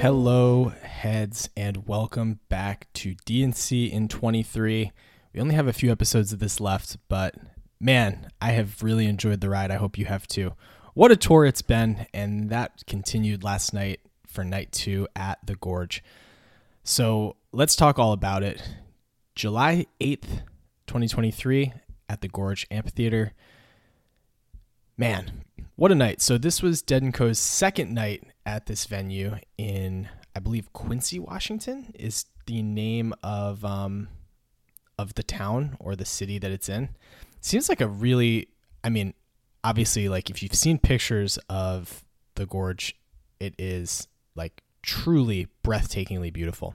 Hello, heads, and welcome back to DNC in 23. We only have a few episodes of this left, but man, I have really enjoyed the ride. I hope you have too. What a tour it's been, and that continued last night for night two at the Gorge. So let's talk all about it. July 8th, 2023, at the Gorge Amphitheater. Man, what a night. So this was Dead and Co.'s second night at this venue in, I believe, Quincy, Washington is the name of um, of the town or the city that it's in. Seems like a really, I mean, obviously, like if you've seen pictures of the gorge, it is like truly breathtakingly beautiful.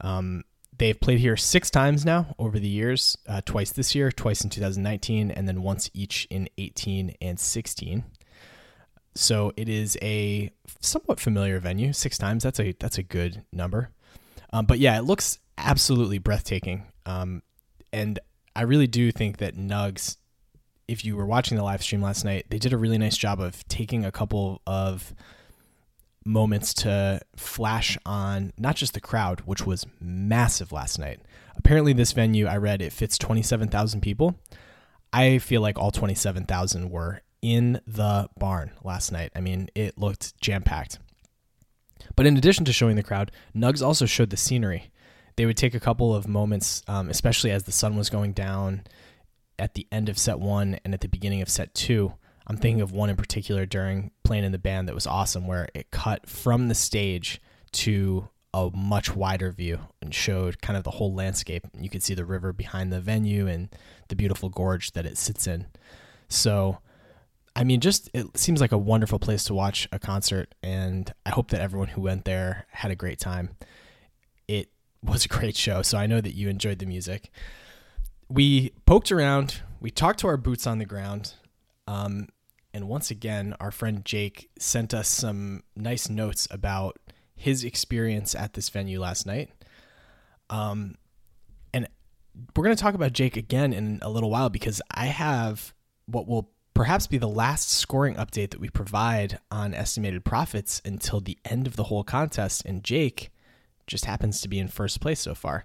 Um, they've played here six times now over the years, uh, twice this year, twice in 2019, and then once each in 18 and 16. So it is a somewhat familiar venue. Six times that's a that's a good number. Um, but yeah, it looks absolutely breathtaking. Um, and I really do think that Nugs, if you were watching the live stream last night, they did a really nice job of taking a couple of moments to flash on not just the crowd, which was massive last night. Apparently, this venue I read it fits twenty seven thousand people. I feel like all twenty seven thousand were in the barn last night. I mean, it looked jam packed. But in addition to showing the crowd, Nugs also showed the scenery. They would take a couple of moments, um, especially as the sun was going down at the end of set one and at the beginning of set two. I'm thinking of one in particular during playing in the band that was awesome, where it cut from the stage to a much wider view and showed kind of the whole landscape. You could see the river behind the venue and the beautiful gorge that it sits in. So, I mean, just it seems like a wonderful place to watch a concert, and I hope that everyone who went there had a great time. It was a great show, so I know that you enjoyed the music. We poked around, we talked to our boots on the ground, um, and once again, our friend Jake sent us some nice notes about his experience at this venue last night. Um, and we're going to talk about Jake again in a little while because I have what will perhaps be the last scoring update that we provide on Estimated Prophets until the end of the whole contest. And Jake just happens to be in first place so far.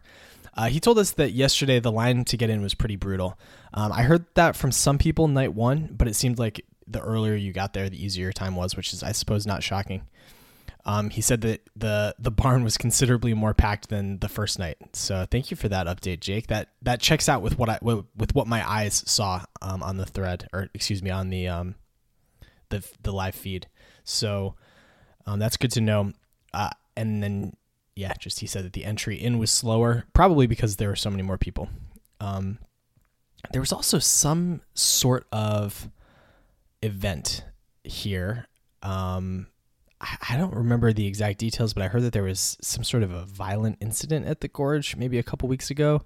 Uh, he told us that yesterday the line to get in was pretty brutal. Um, I heard that from some people night one, but it seemed like the earlier you got there, the easier your time was, which is, I suppose, not shocking. Um, he said that the the barn was considerably more packed than the first night. So thank you for that update, Jake. That that checks out with what I with what my eyes saw um, on the thread, or excuse me, on the um, the the live feed. So um, that's good to know. Uh, and then yeah, just he said that the entry in was slower, probably because there were so many more people. Um, there was also some sort of event here. Um, I don't remember the exact details, but I heard that there was some sort of a violent incident at the gorge maybe a couple weeks ago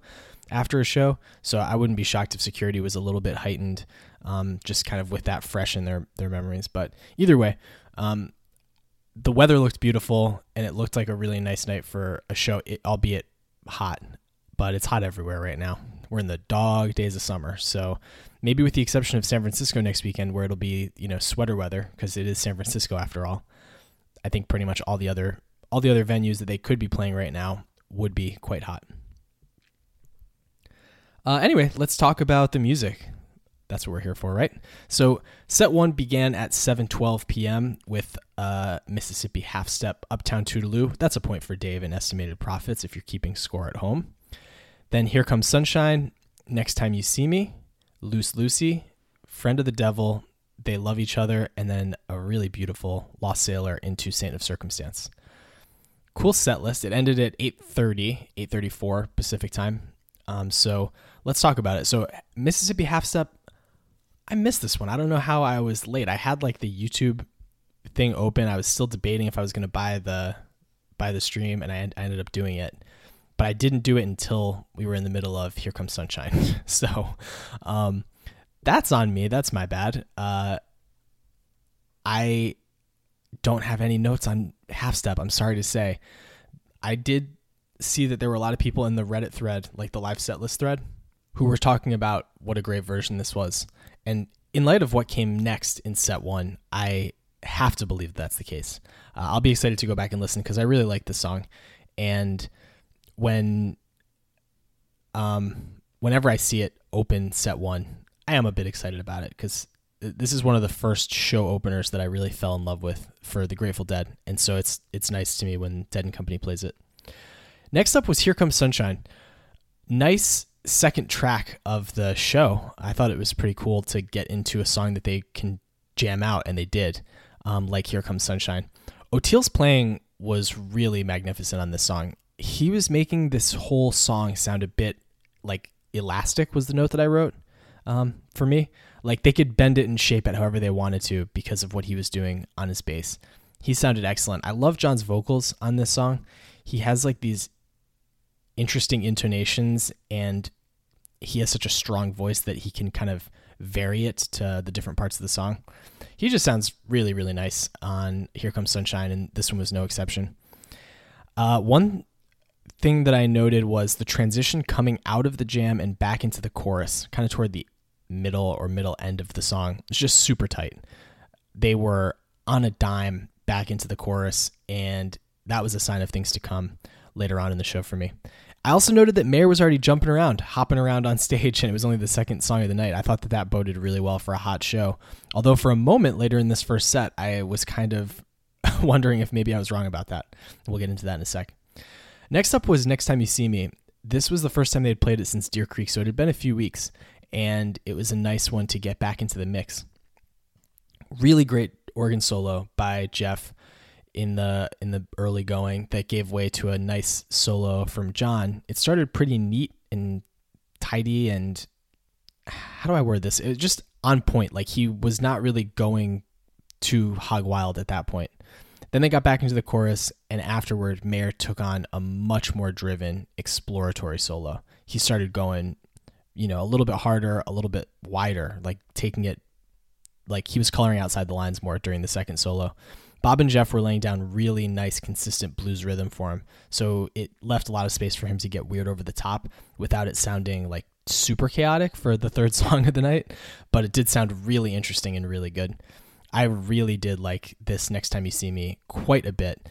after a show. So I wouldn't be shocked if security was a little bit heightened, um, just kind of with that fresh in their their memories. But either way, um, the weather looked beautiful and it looked like a really nice night for a show, albeit hot. But it's hot everywhere right now. We're in the dog days of summer, so maybe with the exception of San Francisco next weekend, where it'll be you know sweater weather because it is San Francisco after all. I think pretty much all the other all the other venues that they could be playing right now would be quite hot. Uh, anyway, let's talk about the music. That's what we're here for, right? So, set one began at 7:12 p.m. with uh, Mississippi Half Step Uptown Toodeloo. That's a point for Dave in Estimated Prophets if you're keeping score at home. Then here comes Sunshine. Next time you see me, Loose Lucy, Friend of the Devil, they love each other, and then a really beautiful Lost Sailor into Saint of Circumstance. Cool set list. It ended at 8:30, 8:34 Pacific time. Um, so let's talk about it. So Mississippi Half Step, I missed this one. I don't know how I was late. I had like the YouTube thing open. I was still debating if I was going to buy the buy the stream, and I, I ended up doing it. But I didn't do it until we were in the middle of Here Comes Sunshine. so, um, that's on me. That's my bad. Uh, I don't have any notes on half step. I'm sorry to say. I did see that there were a lot of people in the Reddit thread, like the live set list thread, who were talking about what a great version this was. And in light of what came next in set one, I have to believe that that's the case. Uh, I'll be excited to go back and listen because I really like this song. And when, um, whenever I see it open set one, I am a bit excited about it because this is one of the first show openers that I really fell in love with for the Grateful Dead, and so it's it's nice to me when Dead and Company plays it. Next up was Here Comes Sunshine. Nice second track of the show. I thought it was pretty cool to get into a song that they can jam out, and they did, um, like Here Comes Sunshine. Oteil's playing was really magnificent on this song. He was making this whole song sound a bit like elastic, was the note that I wrote um, for me. Like they could bend it and shape it however they wanted to because of what he was doing on his bass. He sounded excellent. I love John's vocals on this song. He has like these interesting intonations and he has such a strong voice that he can kind of vary it to the different parts of the song. He just sounds really, really nice on Here Comes Sunshine, and this one was no exception. Uh, one thing that I noted was the transition coming out of the jam and back into the chorus, kind of toward the middle or middle end of the song. It's just super tight. They were on a dime back into the chorus, and that was a sign of things to come later on in the show for me. I also noted that Mayer was already jumping around, hopping around on stage, and it was only the second song of the night. I thought that that boded really well for a hot show. Although, for a moment later in this first set, I was kind of wondering if maybe I was wrong about that. We'll get into that in a sec. Next up was Next Time You See Me. This was the first time they had played it since Deer Creek, so it had been a few weeks, and it was a nice one to get back into the mix. Really great organ solo by Jeff in the in the early going that gave way to a nice solo from John. It started pretty neat and tidy and how do I word this? It was just on point. Like he was not really going too hog wild at that point. Then they got back into the chorus, and afterward, Mayer took on a much more driven, exploratory solo. He started going, you know, a little bit harder, a little bit wider, like taking it, like he was coloring outside the lines more during the second solo. Bob and Jeff were laying down really nice, consistent blues rhythm for him. So it left a lot of space for him to get weird over the top without it sounding like super chaotic for the third song of the night. But it did sound really interesting and really good. I really did like this Next Time You See Me quite a bit.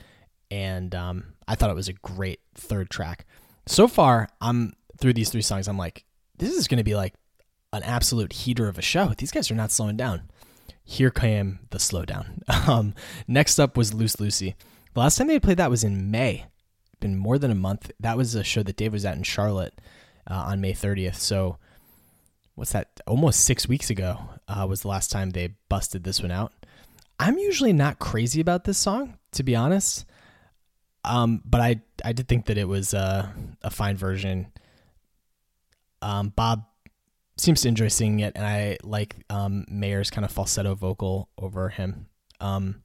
And um, I thought it was a great third track. So far, I'm through these three songs, I'm like, this is going to be like an absolute heater of a show. These guys are not slowing down here came the slowdown. Um, next up was Loose Lucy. The last time they played that was in May. Been more than a month. That was a show that Dave was at in Charlotte uh, on May 30th. So, what's that? Almost six weeks ago uh, was the last time they busted this one out. I'm usually not crazy about this song, to be honest. Um, but I I did think that it was uh, a fine version. Um, Bob seems to enjoy singing it, and I like um, Mayer's kind of falsetto vocal over him. Um,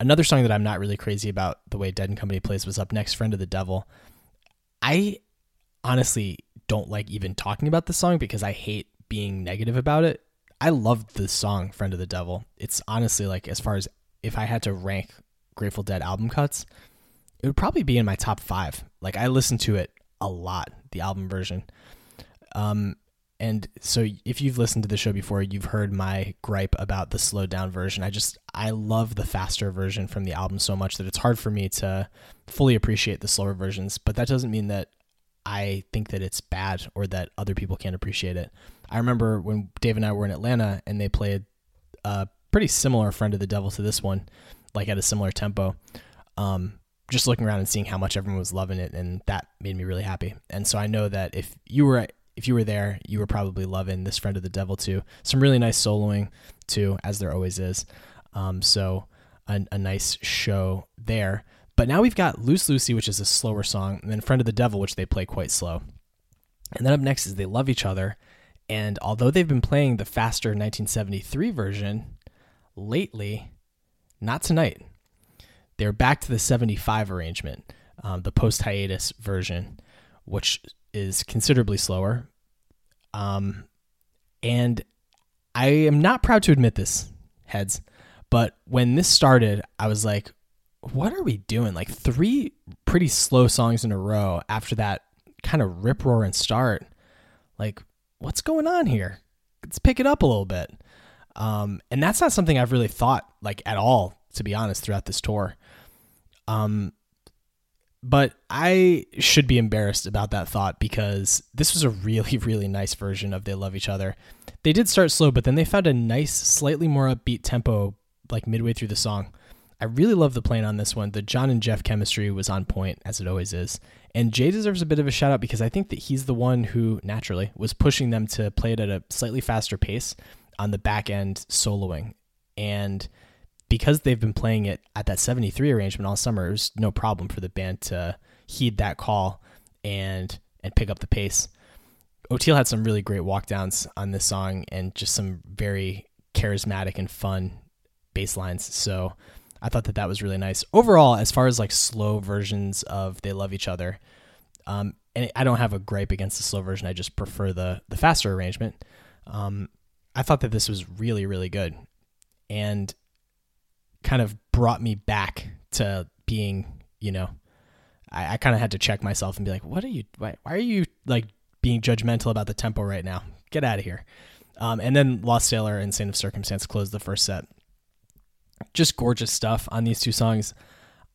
another song that I'm not really crazy about the way Dead and Company plays was up next, "Friend of the Devil." I honestly don't like even talking about the song because I hate being negative about it. I loved the song "Friend of the Devil." It's honestly like as far as if I had to rank Grateful Dead album cuts, it would probably be in my top five. Like I listened to it a lot, the album version. Um, and so if you've listened to the show before you've heard my gripe about the slowed down version i just i love the faster version from the album so much that it's hard for me to fully appreciate the slower versions but that doesn't mean that i think that it's bad or that other people can't appreciate it i remember when dave and i were in atlanta and they played a pretty similar friend of the devil to this one like at a similar tempo um, just looking around and seeing how much everyone was loving it and that made me really happy and so i know that if you were if you were there, you were probably loving this friend of the devil too. Some really nice soloing too, as there always is. Um, so a, a nice show there. But now we've got Loose Lucy, which is a slower song, and then Friend of the Devil, which they play quite slow. And then up next is They Love Each Other. And although they've been playing the faster 1973 version lately, not tonight. They're back to the 75 arrangement, um, the post hiatus version, which is considerably slower. Um, and I am not proud to admit this, heads, but when this started, I was like, what are we doing? Like three pretty slow songs in a row after that kind of rip roaring start. Like, what's going on here? Let's pick it up a little bit. Um, and that's not something I've really thought like at all to be honest, throughout this tour. Um, but I should be embarrassed about that thought because this was a really, really nice version of They Love Each Other. They did start slow, but then they found a nice, slightly more upbeat tempo like midway through the song. I really love the playing on this one. The John and Jeff chemistry was on point, as it always is. And Jay deserves a bit of a shout out because I think that he's the one who naturally was pushing them to play it at a slightly faster pace on the back end soloing. And because they've been playing it at that 73 arrangement all summer, it was no problem for the band to heed that call and and pick up the pace. Oteil had some really great walkdowns on this song and just some very charismatic and fun bass lines. So I thought that that was really nice. Overall, as far as like slow versions of "They Love Each Other," um, and I don't have a gripe against the slow version. I just prefer the the faster arrangement. Um, I thought that this was really really good, and kind of brought me back to being, you know, I, I kind of had to check myself and be like, what are you? Why, why are you like being judgmental about the tempo right now? Get out of here. Um, and then Lost Sailor and Saint of Circumstance closed the first set just gorgeous stuff on these two songs.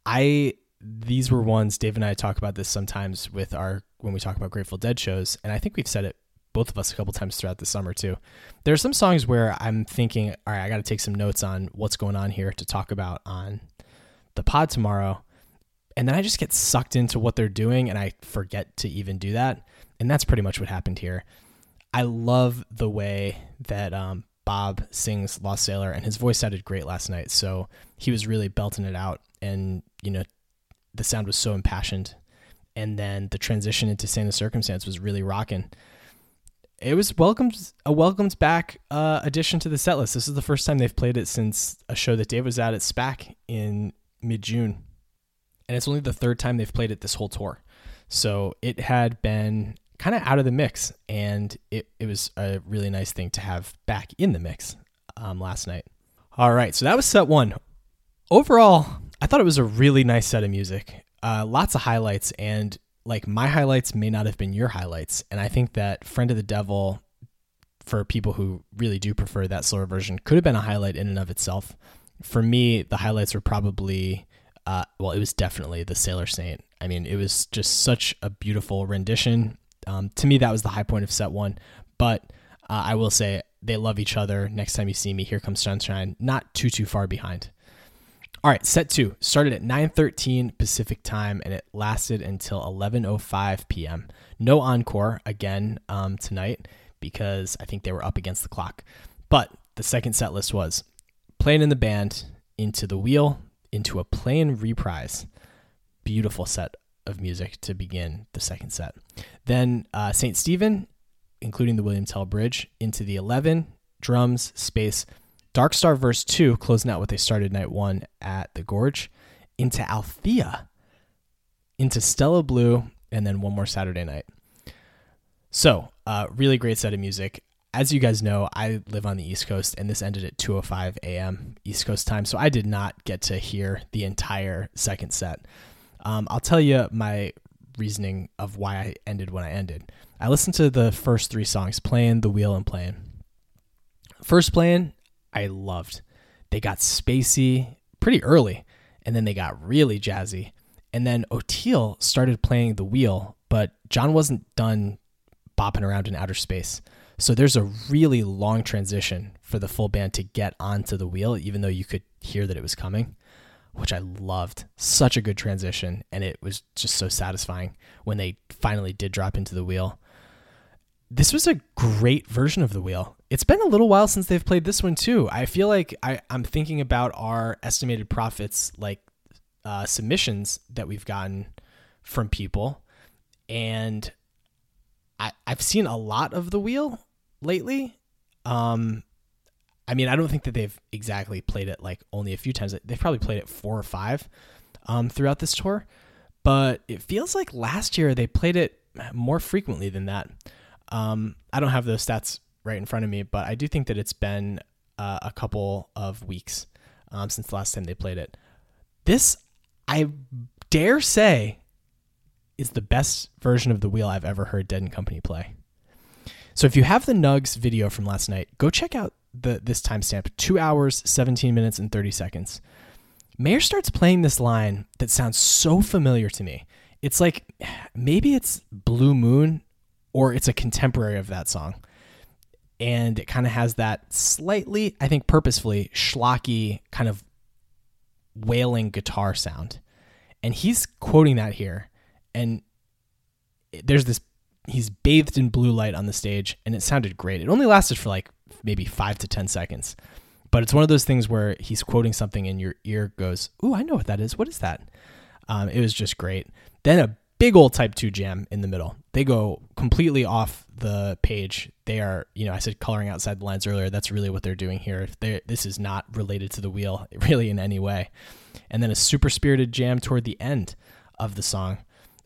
I these were ones Dave and I talk about this sometimes with our when we talk about Grateful Dead shows, and I think we've said it both of us a couple times throughout the summer too. There are some songs where I'm thinking, all right, I got to take some notes on what's going on here to talk about on the pod tomorrow, and then I just get sucked into what they're doing, and I forget to even do that. And that's pretty much what happened here. I love the way that um, Bob sings Lost Sailor, and his voice sounded great last night. So he was really belting it out, and you know, the sound was so impassioned. And then the transition into Saint Circumstance was really rocking. It was welcomed a welcomed back uh, addition to the set list. This is the first time they've played it since a show that Dave was at at SPAC in mid June, and it's only the third time they've played it this whole tour. So it had been kind of out of the mix, and it, it was a really nice thing to have back in the mix um, last night. All right, so that was set one. Overall, I thought it was a really nice set of music. Uh, lots of highlights, and like my highlights may not have been your highlights. And I think that Friend of the Devil, for people who really do prefer that slower version, could have been a highlight in and of itself. For me, the highlights were probably, uh, well, it was definitely the Sailor Saint. I mean, it was just such a beautiful rendition. Um, to me, that was the high point of set one. But uh, I will say they love each other. Next time you see me, here comes sunshine. Not too too far behind. All right, set two started at 9:13 Pacific time and it lasted until 11:05 p.m. No encore again um, tonight because I think they were up against the clock. But the second set list was playing in the band into the wheel into a playing reprise. Beautiful set of music to begin the second set. Then uh, St. Stephen, including the William Tell Bridge, into the 11, drums, space, Dark Star verse 2, closing out what they started night one at the Gorge, into Althea, into Stella Blue, and then one more Saturday night. So, uh, really great set of music. As you guys know, I live on the East Coast, and this ended at 2:05 a.m. East Coast time, so I did not get to hear the entire second set. Um, I'll tell you my reasoning of why I ended when I ended. I listened to the first three songs, playing the wheel and playing. First playing, I loved. They got spacey pretty early, and then they got really jazzy. And then Oteil started playing the wheel, but John wasn't done bopping around in outer space. So there's a really long transition for the full band to get onto the wheel, even though you could hear that it was coming which I loved. Such a good transition, and it was just so satisfying when they finally did drop into the wheel. This was a great version of the wheel. It's been a little while since they've played this one too. I feel like I, I'm thinking about our Estimated Prophets, like uh, submissions that we've gotten from people, and I, I've seen a lot of the wheel lately. Um, I mean, I don't think that they've exactly played it like only a few times. They've probably played it four or five um, throughout this tour, but it feels like last year they played it more frequently than that. Um, I don't have those stats right in front of me, but I do think that it's been uh, a couple of weeks um, since the last time they played it. This, I dare say, is the best version of the wheel I've ever heard Dead and Company play. So if you have the Nugs video from last night, go check out the this timestamp: two hours, seventeen minutes, and thirty seconds. Mayer starts playing this line that sounds so familiar to me. It's like maybe it's Blue Moon or it's a contemporary of that song. And it kind of has that slightly, I think purposefully, schlocky kind of wailing guitar sound. And he's quoting that here. And there's this, he's bathed in blue light on the stage, and it sounded great. It only lasted for like maybe five to 10 seconds. But it's one of those things where he's quoting something and your ear goes, Ooh, I know what that is. What is that? Um, it was just great. Then a big old type 2 jam in the middle. They go completely off the page. They are, you know, I said coloring outside the lines earlier. That's really what they're doing here. They're, this is not related to the wheel really in any way. And then a super spirited jam toward the end of the song.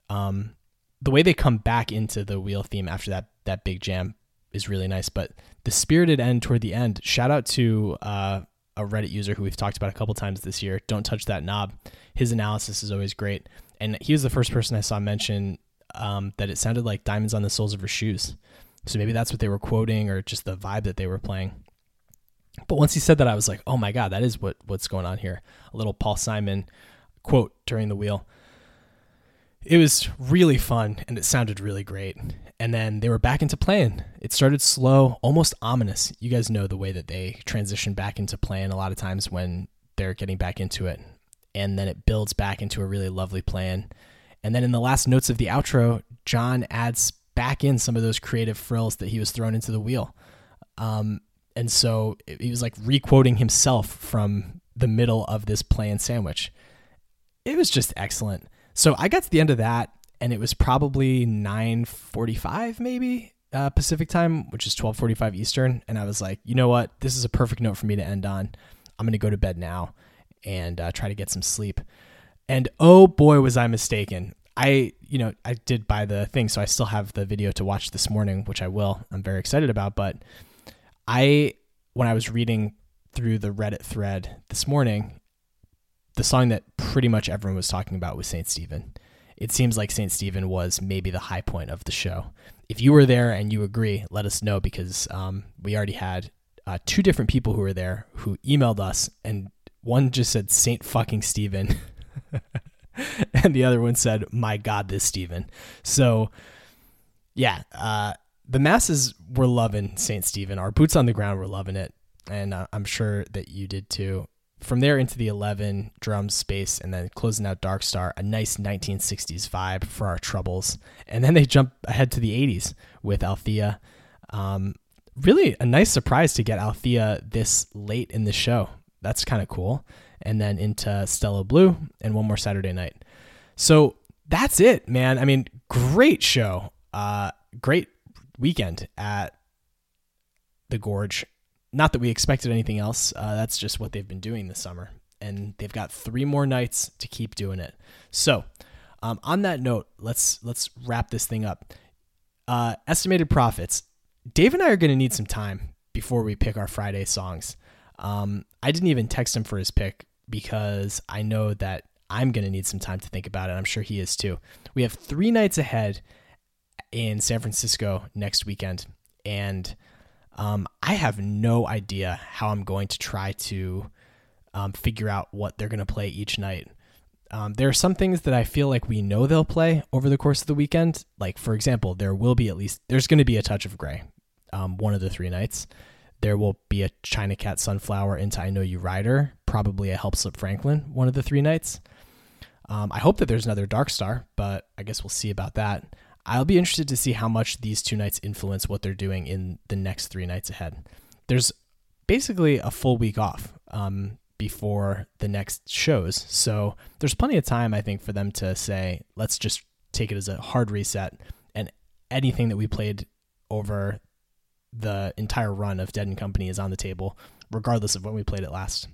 Um, the way they come back into the wheel theme after that that big jam is really nice. But the spirited end toward the end, shout out to uh, a Reddit user who we've talked about a couple times this year. Don't touch that knob. His analysis is always great, and he was the first person I saw mention um, that it sounded like diamonds on the soles of her shoes. So maybe that's what they were quoting, or just the vibe that they were playing. But once he said that, I was like, oh my god, that is what what's going on here. A little Paul Simon quote during the wheel. It was really fun and it sounded really great. And then they were back into playing. It started slow, almost ominous. You guys know the way that they transition back into playing a lot of times when they're getting back into it. And then it builds back into a really lovely plan. And then in the last notes of the outro, John adds back in some of those creative frills that he was thrown into the wheel. Um, and so he was like requoting himself from the middle of this plan sandwich. It was just excellent. So I got to the end of that, and it was probably 9:45 maybe uh, Pacific time, which is 12:45 Eastern, and I was like, you know what, this is a perfect note for me to end on. I'm gonna go to bed now and uh, try to get some sleep. And oh boy, was I mistaken. I, you know, I did buy the thing, so I still have the video to watch this morning, which I will. I'm very excited about. But I, when I was reading through the Reddit thread this morning, the song that pretty much everyone was talking about was St. Stephen. It seems like St. Stephen was maybe the high point of the show. If you were there and you agree, let us know because um, we already had uh, two different people who were there who emailed us, and one just said Saint fucking Stephen, and the other one said, "My God, this Stephen." So, yeah, uh, the masses were loving Saint Stephen. Our boots on the ground were loving it, and uh, I'm sure that you did too from there into the 11 drum space and then closing out dark star a nice 1960s vibe for our troubles. And then they jump ahead to the 80s with althea. Um, really a nice surprise to get althea this late in the show. That's kind of cool. And then into stella blue and one more saturday night. So that's it man. I mean great show. Uh, great weekend at the gorge not that we expected anything else. Uh, that's just what they've been doing this summer, and they've got three more nights to keep doing it. So, um, on that note, let's let's wrap this thing up. Uh, Estimated Prophets. Dave and I are going to need some time before we pick our Friday songs. Um, I didn't even text him for his pick because I know that I'm going to need some time to think about it. I'm sure he is too. We have three nights ahead in San Francisco next weekend, and um, I have no idea how I'm going to try to um, figure out what they're going to play each night. Um, there are some things that I feel like we know they'll play over the course of the weekend. Like, for example, there will be at least, there's going to be a touch of gray um, one of the three nights. There will be a China Cat Sunflower into I Know You Rider, probably a Help Slip Franklin one of the three nights. Um, I hope that there's another Dark Star, but I guess we'll see about that. I'll be interested to see how much these two nights influence what they're doing in the next three nights ahead. There's basically a full week off um, before the next shows. So there's plenty of time, I think, for them to say, let's just take it as a hard reset. And anything that we played over the entire run of Dead and Company is on the table, regardless of when we played it last.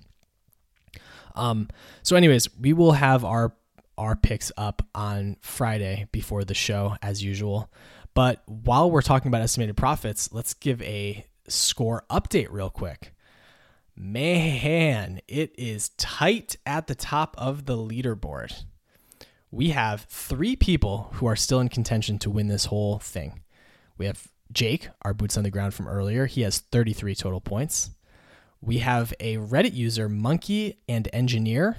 Um, so, anyways, we will have our our picks up on Friday before the show, as usual. But while we're talking about Estimated Prophets, let's give a score update real quick. Man, it is tight at the top of the leaderboard. We have three people who are still in contention to win this whole thing. We have Jake, our boots on the ground from earlier. He has 33 total points. We have a Reddit user, Monkey and Engineer,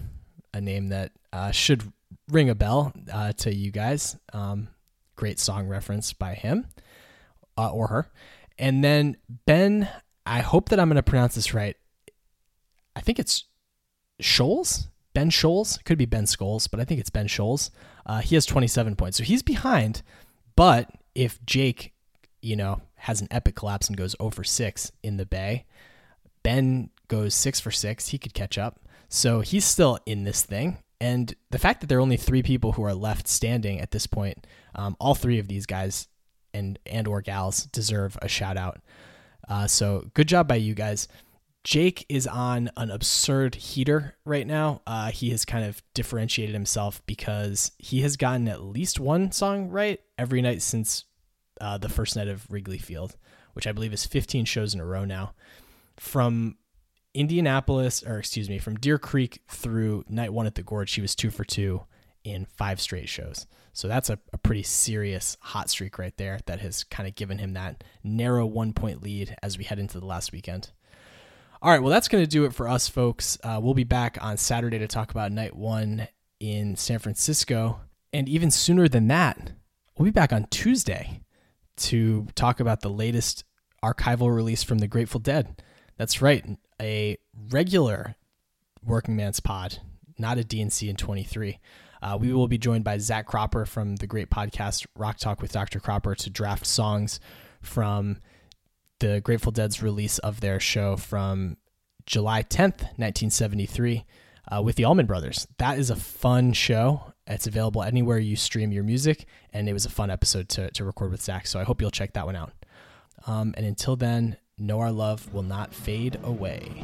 a name that uh, should ring a bell uh, to you guys. Um, great song reference by him uh, or her. And then Ben, I hope that I'm going to pronounce this right. I think it's Scholes. Ben Scholes. Could be Ben Scholes, but I think it's Ben Scholes. Uh, he has 27 points. So he's behind. But if Jake, you know, has an epic collapse and goes over 6 in the Bay, Ben goes 6 for 6. He could catch up. So he's still in this thing. And the fact that there are only three people who are left standing at this point, um, all three of these guys and and or gals deserve a shout out. Uh, so good job by you guys. Jake is on an absurd heater right now. Uh, he has kind of differentiated himself because he has gotten at least one song right every night since uh, the first night of Wrigley Field, which I believe is 15 shows in a row now. From Indianapolis, or excuse me, from Deer Creek through night one at the Gorge, she was two for two in five straight shows. So that's a, a pretty serious hot streak right there that has kind of given him that narrow one point lead as we head into the last weekend. All right, well, that's going to do it for us, folks. Uh, we'll be back on Saturday to talk about night one in San Francisco. And even sooner than that, we'll be back on Tuesday to talk about the latest archival release from the Grateful Dead. That's right a regular Working Man's Pod, not a DNC in 23. Uh, we will be joined by Zach Cropper from the great podcast Rock Talk with Dr. Cropper to draft songs from the Grateful Dead's release of their show from July 10th, 1973, uh, with the Allman Brothers. That is a fun show. It's available anywhere you stream your music, and it was a fun episode to, to record with Zach. So I hope you'll check that one out. Um, and until then, Know Our Love Will Not Fade Away.